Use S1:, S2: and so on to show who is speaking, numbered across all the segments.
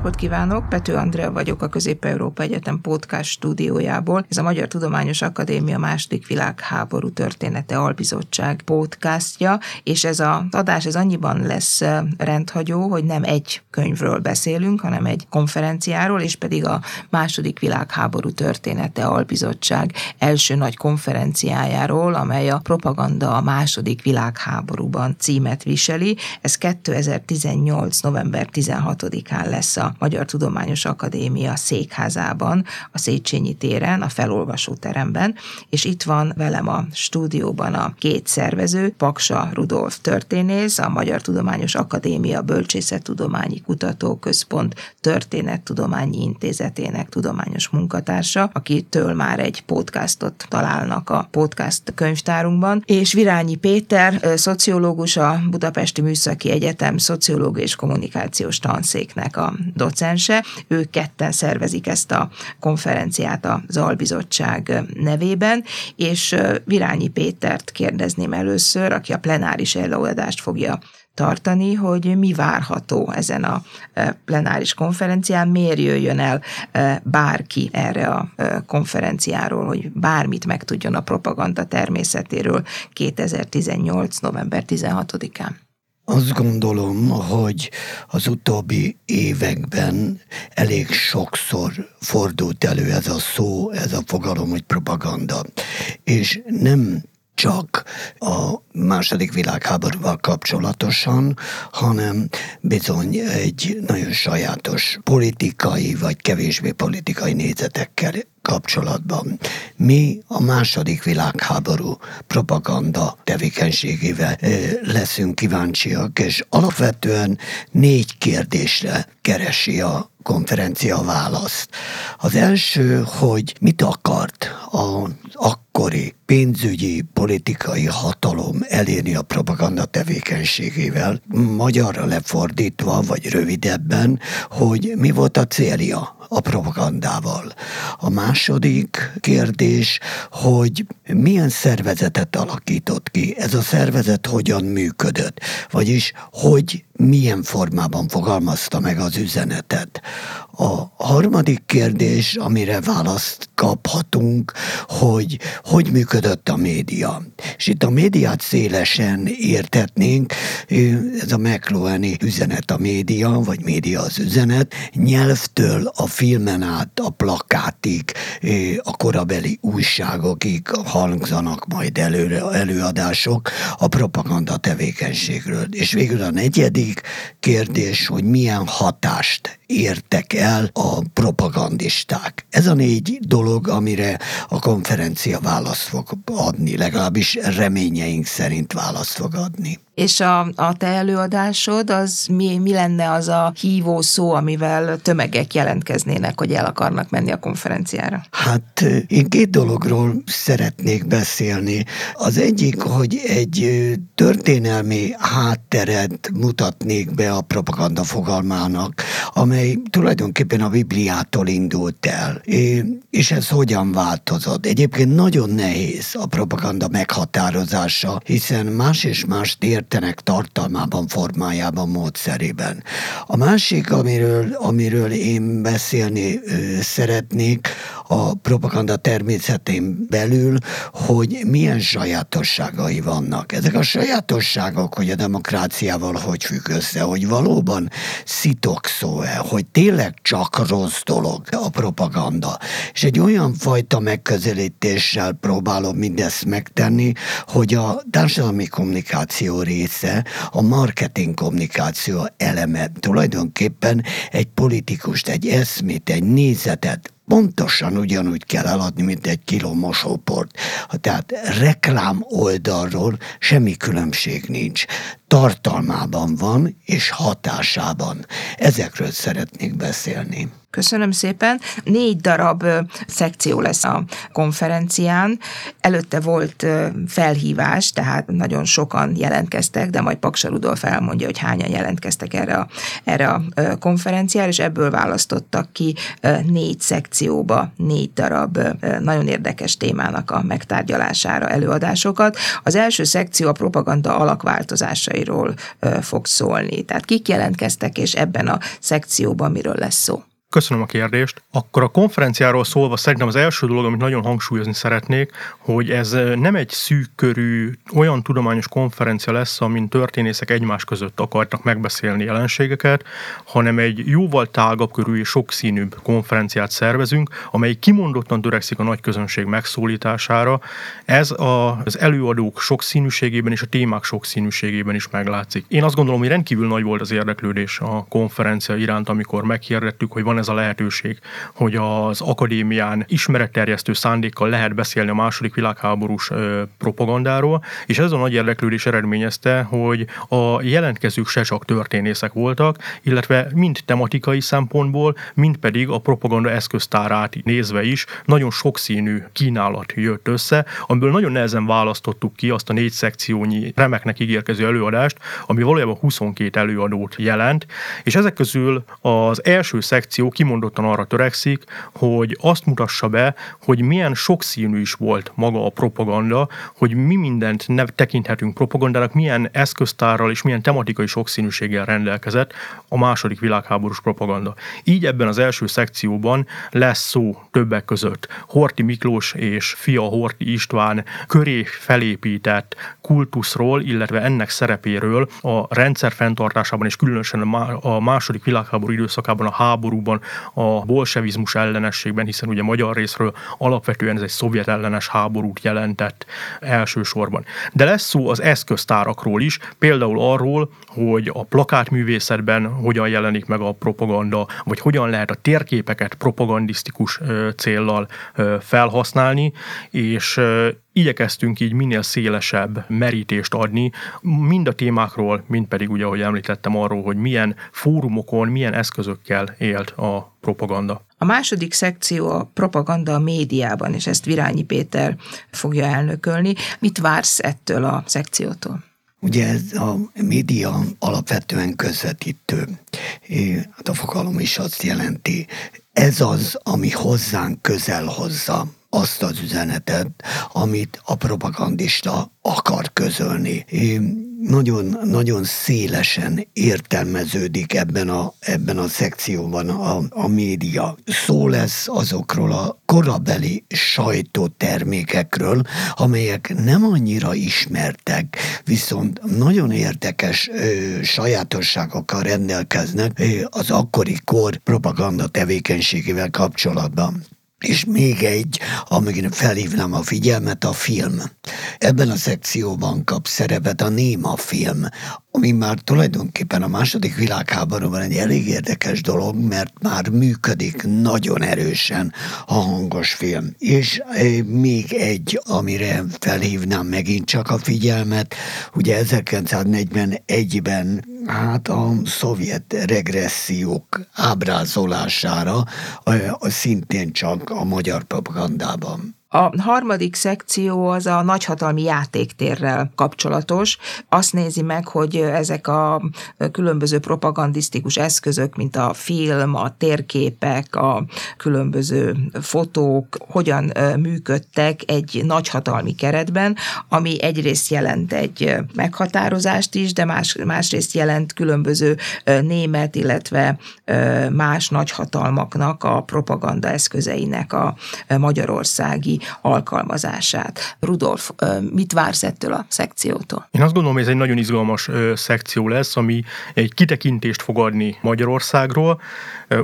S1: napot kívánok! Pető Andrea vagyok a Közép-Európa Egyetem podcast stúdiójából. Ez a Magyar Tudományos Akadémia második világháború története albizottság podcastja, és ez az adás ez annyiban lesz rendhagyó, hogy nem egy könyvről beszélünk, hanem egy konferenciáról, és pedig a második világháború története albizottság első nagy konferenciájáról, amely a propaganda a második világháborúban címet viseli. Ez 2018. november 16-án lesz a Magyar Tudományos Akadémia székházában, a Széchenyi téren, a felolvasó teremben, és itt van velem a stúdióban a két szervező, Paksa Rudolf történész, a Magyar Tudományos Akadémia Bölcsészettudományi Kutatóközpont Történettudományi Intézetének tudományos munkatársa, akitől már egy podcastot találnak a podcast könyvtárunkban, és Virányi Péter, szociológus, a Budapesti Műszaki Egyetem szociológia és kommunikációs tanszéknek a docense. Ők ketten szervezik ezt a konferenciát az Albizottság nevében, és Virányi Pétert kérdezném először, aki a plenáris előadást fogja tartani, hogy mi várható ezen a plenáris konferencián, miért jöjjön el bárki erre a konferenciáról, hogy bármit megtudjon a propaganda természetéről 2018. november 16-án.
S2: Azt gondolom, hogy az utóbbi években elég sokszor fordult elő ez a szó, ez a fogalom, hogy propaganda. És nem csak a második világháborúval kapcsolatosan, hanem bizony egy nagyon sajátos politikai vagy kevésbé politikai nézetekkel kapcsolatban. Mi a második világháború propaganda tevékenységével leszünk kíváncsiak, és alapvetően négy kérdésre keresi a konferencia választ. Az első, hogy mit akart az akkori pénzügyi politikai hatalom elérni a propaganda tevékenységével, magyarra lefordítva, vagy rövidebben, hogy mi volt a célja a propagandával. A második kérdés, hogy milyen szervezetet alakított ki, ez a szervezet hogyan működött, vagyis hogy milyen formában fogalmazta meg az üzenetet. A harmadik kérdés, amire választ kaphatunk, hogy hogy működött a média. És itt a médiát szélesen értetnénk, ez a McLuhani üzenet a média, vagy média az üzenet, nyelvtől a filmen át a plakátig, a korabeli újságokig hangzanak majd előre előadások a propaganda tevékenységről. És végül a negyedik kérdés, hogy milyen hatást értek el a propagandisták. Ez a négy dolog, amire a konferencia választ fog adni, legalábbis reményeink szerint választ fog adni.
S1: És a, a te előadásod, az mi, mi lenne az a hívó szó, amivel tömegek jelentkeznének, hogy el akarnak menni a konferenciára?
S2: Hát én két dologról szeretnék beszélni. Az egyik, hogy egy történelmi hátteret mutatnék be a propaganda fogalmának, amely tulajdonképpen a Bibliától indult el. És ez hogyan változott? Egyébként nagyon nehéz a propaganda meghatározása, hiszen más és más ért értenek tartalmában, formájában, módszerében. A másik, amiről, amiről én beszélni szeretnék, a propaganda természetén belül, hogy milyen sajátosságai vannak. Ezek a sajátosságok, hogy a demokráciával hogy függ össze, hogy valóban szitokszó-e, hogy tényleg csak rossz dolog a propaganda. És egy olyan fajta megközelítéssel próbálom mindezt megtenni, hogy a társadalmi kommunikáció része, a marketing kommunikáció eleme tulajdonképpen egy politikust, egy eszmét, egy nézetet pontosan ugyanúgy kell eladni, mint egy kiló mosóport. Tehát reklám oldalról semmi különbség nincs. Tartalmában van, és hatásában. Ezekről szeretnék beszélni.
S1: Köszönöm szépen. Négy darab szekció lesz a konferencián. Előtte volt felhívás, tehát nagyon sokan jelentkeztek, de majd Paksa Rudolf elmondja, hogy hányan jelentkeztek erre a, erre a konferenciára, és ebből választottak ki négy szekcióba, négy darab nagyon érdekes témának a megtárgyalására előadásokat. Az első szekció a propaganda alakváltozásairól fog szólni. Tehát kik jelentkeztek, és ebben a szekcióban miről lesz szó?
S3: Köszönöm a kérdést. Akkor a konferenciáról szólva szerintem az első dolog, amit nagyon hangsúlyozni szeretnék, hogy ez nem egy szűk körű, olyan tudományos konferencia lesz, amin történészek egymás között akartak megbeszélni jelenségeket, hanem egy jóval tágabb körű és sokszínűbb konferenciát szervezünk, amely kimondottan törekszik a nagy közönség megszólítására. Ez az előadók sokszínűségében és a témák sokszínűségében is meglátszik. Én azt gondolom, hogy rendkívül nagy volt az érdeklődés a konferencia iránt, amikor meghirdettük, hogy van ez a lehetőség, hogy az akadémián ismeretterjesztő szándékkal lehet beszélni a második világháborús propagandáról, és ez a nagy érdeklődés eredményezte, hogy a jelentkezők se csak történészek voltak, illetve mind tematikai szempontból, mind pedig a propaganda eszköztárát nézve is nagyon sokszínű kínálat jött össze, amiből nagyon nehezen választottuk ki azt a négy szekciónyi remeknek ígérkező előadást, ami valójában 22 előadót jelent, és ezek közül az első szekció kimondottan arra törekszik, hogy azt mutassa be, hogy milyen sokszínű is volt maga a propaganda, hogy mi mindent ne tekinthetünk propagandának, milyen eszköztárral és milyen tematikai sokszínűséggel rendelkezett a második világháborús propaganda. Így ebben az első szekcióban lesz szó többek között Horti Miklós és fia Horti István köré felépített kultuszról, illetve ennek szerepéről a rendszer fenntartásában és különösen a második világháború időszakában a háborúban a bolsevizmus ellenességben, hiszen ugye magyar részről alapvetően ez egy szovjet ellenes háborút jelentett elsősorban. De lesz szó az eszköztárakról is, például arról, hogy a plakátművészetben hogyan jelenik meg a propaganda, vagy hogyan lehet a térképeket propagandisztikus céllal felhasználni, és igyekeztünk így minél szélesebb merítést adni, mind a témákról, mind pedig ugye, ahogy említettem arról, hogy milyen fórumokon, milyen eszközökkel élt a propaganda.
S1: A második szekció a propaganda a médiában, és ezt Virányi Péter fogja elnökölni. Mit vársz ettől a szekciótól?
S2: Ugye ez a média alapvetően közvetítő. Hát a fogalom is azt jelenti, ez az, ami hozzánk közel hozza azt az üzenetet, amit a propagandista akar közölni. Nagyon, nagyon szélesen értelmeződik ebben a, ebben a szekcióban a, a média. Szó lesz azokról a korabeli sajtótermékekről, amelyek nem annyira ismertek, viszont nagyon érdekes ö, sajátosságokkal rendelkeznek ö, az akkori kor propaganda tevékenységével kapcsolatban. És még egy, amire felhívnám a figyelmet, a film. Ebben a szekcióban kap szerepet a néma film, ami már tulajdonképpen a második világháborúban egy elég érdekes dolog, mert már működik nagyon erősen a hangos film. És eh, még egy, amire felhívnám megint csak a figyelmet, ugye 1941-ben hát a szovjet regressziók ábrázolására, szintén csak a magyar propagandában.
S1: A harmadik szekció az a nagyhatalmi játéktérrel kapcsolatos. Azt nézi meg, hogy ezek a különböző propagandisztikus eszközök, mint a film, a térképek, a különböző fotók hogyan működtek egy nagyhatalmi keretben, ami egyrészt jelent egy meghatározást is, de más, másrészt jelent különböző német, illetve más nagyhatalmaknak a propaganda eszközeinek a magyarországi alkalmazását. Rudolf, mit vársz ettől a szekciótól?
S3: Én azt gondolom, hogy ez egy nagyon izgalmas szekció lesz, ami egy kitekintést fog adni Magyarországról.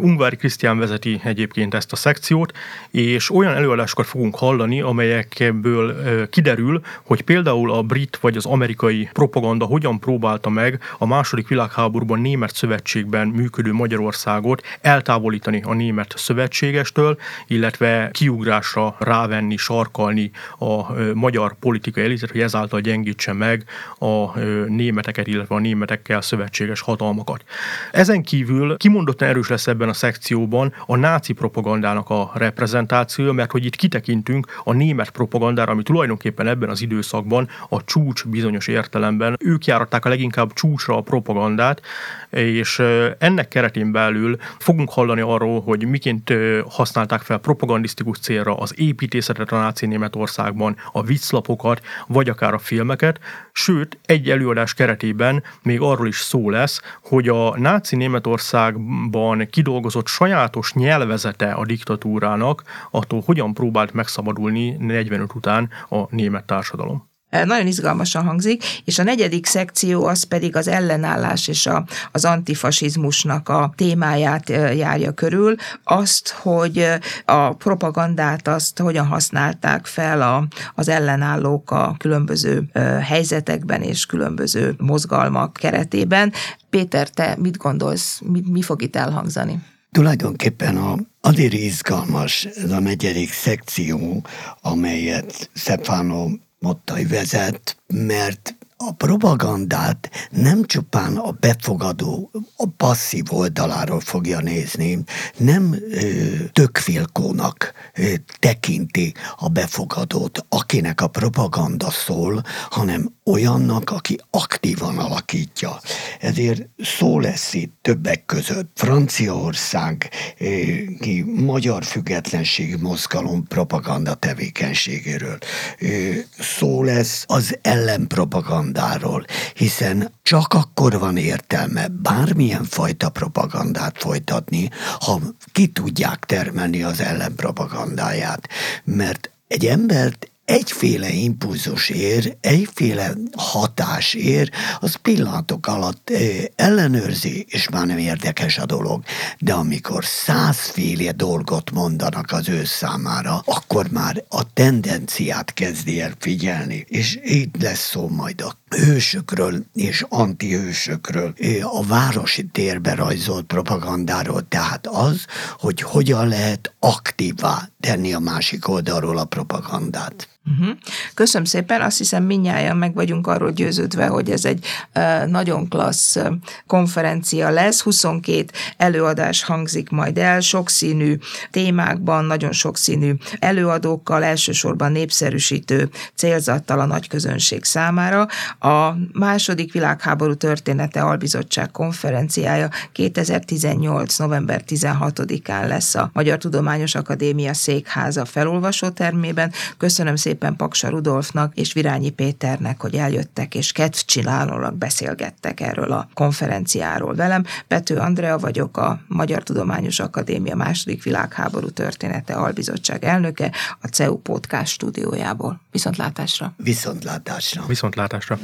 S3: Ungvári Krisztián vezeti egyébként ezt a szekciót, és olyan előadásokat fogunk hallani, amelyekből kiderül, hogy például a brit vagy az amerikai propaganda hogyan próbálta meg a második világháborúban német szövetségben működő Magyarországot eltávolítani a német szövetségestől, illetve kiugrásra rávenni letenni, sarkalni a magyar politikai elitet, hogy ezáltal gyengítse meg a németeket, illetve a németekkel szövetséges hatalmakat. Ezen kívül kimondottan erős lesz ebben a szekcióban a náci propagandának a reprezentáció, mert hogy itt kitekintünk a német propagandára, ami tulajdonképpen ebben az időszakban a csúcs bizonyos értelemben. Ők járatták a leginkább csúcsra a propagandát, és ennek keretén belül fogunk hallani arról, hogy miként használták fel propagandisztikus célra az építészetet a náci Németországban, a vicclapokat, vagy akár a filmeket, sőt, egy előadás keretében még arról is szó lesz, hogy a náci Németországban kidolgozott sajátos nyelvezete a diktatúrának attól hogyan próbált megszabadulni 45 után a német társadalom.
S1: Nagyon izgalmasan hangzik, és a negyedik szekció az pedig az ellenállás és a, az antifasizmusnak a témáját járja körül, azt, hogy a propagandát azt hogyan használták fel a, az ellenállók a különböző helyzetekben és különböző mozgalmak keretében. Péter, te mit gondolsz, mi, mi fog itt elhangzani?
S2: Tulajdonképpen a, azért izgalmas ez a negyedik szekció, amelyet Stefano Mottai vezet, mert a propagandát nem csupán a befogadó, a passzív oldaláról fogja nézni, nem ö, tökfilkónak ö, tekinti a befogadót, akinek a propaganda szól, hanem olyannak, aki aktívan alakítja. Ezért szó lesz itt többek között Franciaország ki magyar függetlenség mozgalom propaganda tevékenységéről. Szó lesz az ellenpropagandáról, hiszen csak akkor van értelme bármilyen fajta propagandát folytatni, ha ki tudják termelni az ellenpropagandáját. Mert egy embert egyféle impulzus ér, egyféle hatás ér, az pillanatok alatt ellenőrzi, és már nem érdekes a dolog. De amikor százféle dolgot mondanak az ő számára, akkor már a tendenciát kezdi el figyelni. És itt lesz szó majd a hősökről és antihősökről, a városi térbe rajzolt propagandáról, tehát az, hogy hogyan lehet aktívá tenni a másik oldalról a propagandát.
S1: Uh-huh. Köszönöm szépen, azt hiszem minnyáján meg vagyunk arról győződve, hogy ez egy nagyon klassz konferencia lesz, 22 előadás hangzik majd el, sokszínű témákban, nagyon sokszínű előadókkal, elsősorban népszerűsítő célzattal a nagy közönség számára. A második világháború története albizottság konferenciája 2018. november 16-án lesz a Magyar Tudományos Akadémia székháza felolvasótermében. Köszönöm szépen szépen Paksa Rudolfnak és Virányi Péternek, hogy eljöttek és kedvcsinálólag beszélgettek erről a konferenciáról velem. Pető Andrea vagyok, a Magyar Tudományos Akadémia második világháború története albizottság elnöke a CEU Podcast stúdiójából. Viszontlátásra!
S2: Viszontlátásra!
S3: Viszontlátásra!